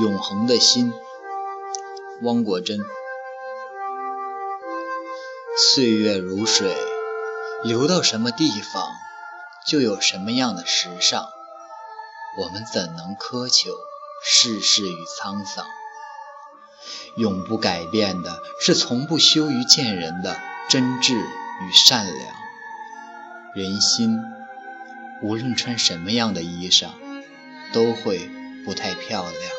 永恒的心汪国真。岁月如水流到什么地方就有什么样的时尚。我们怎能苛求世事与沧桑？永不改变的是从不羞于见人的真挚与善良。人心无论穿什么样的衣裳都会不太漂亮。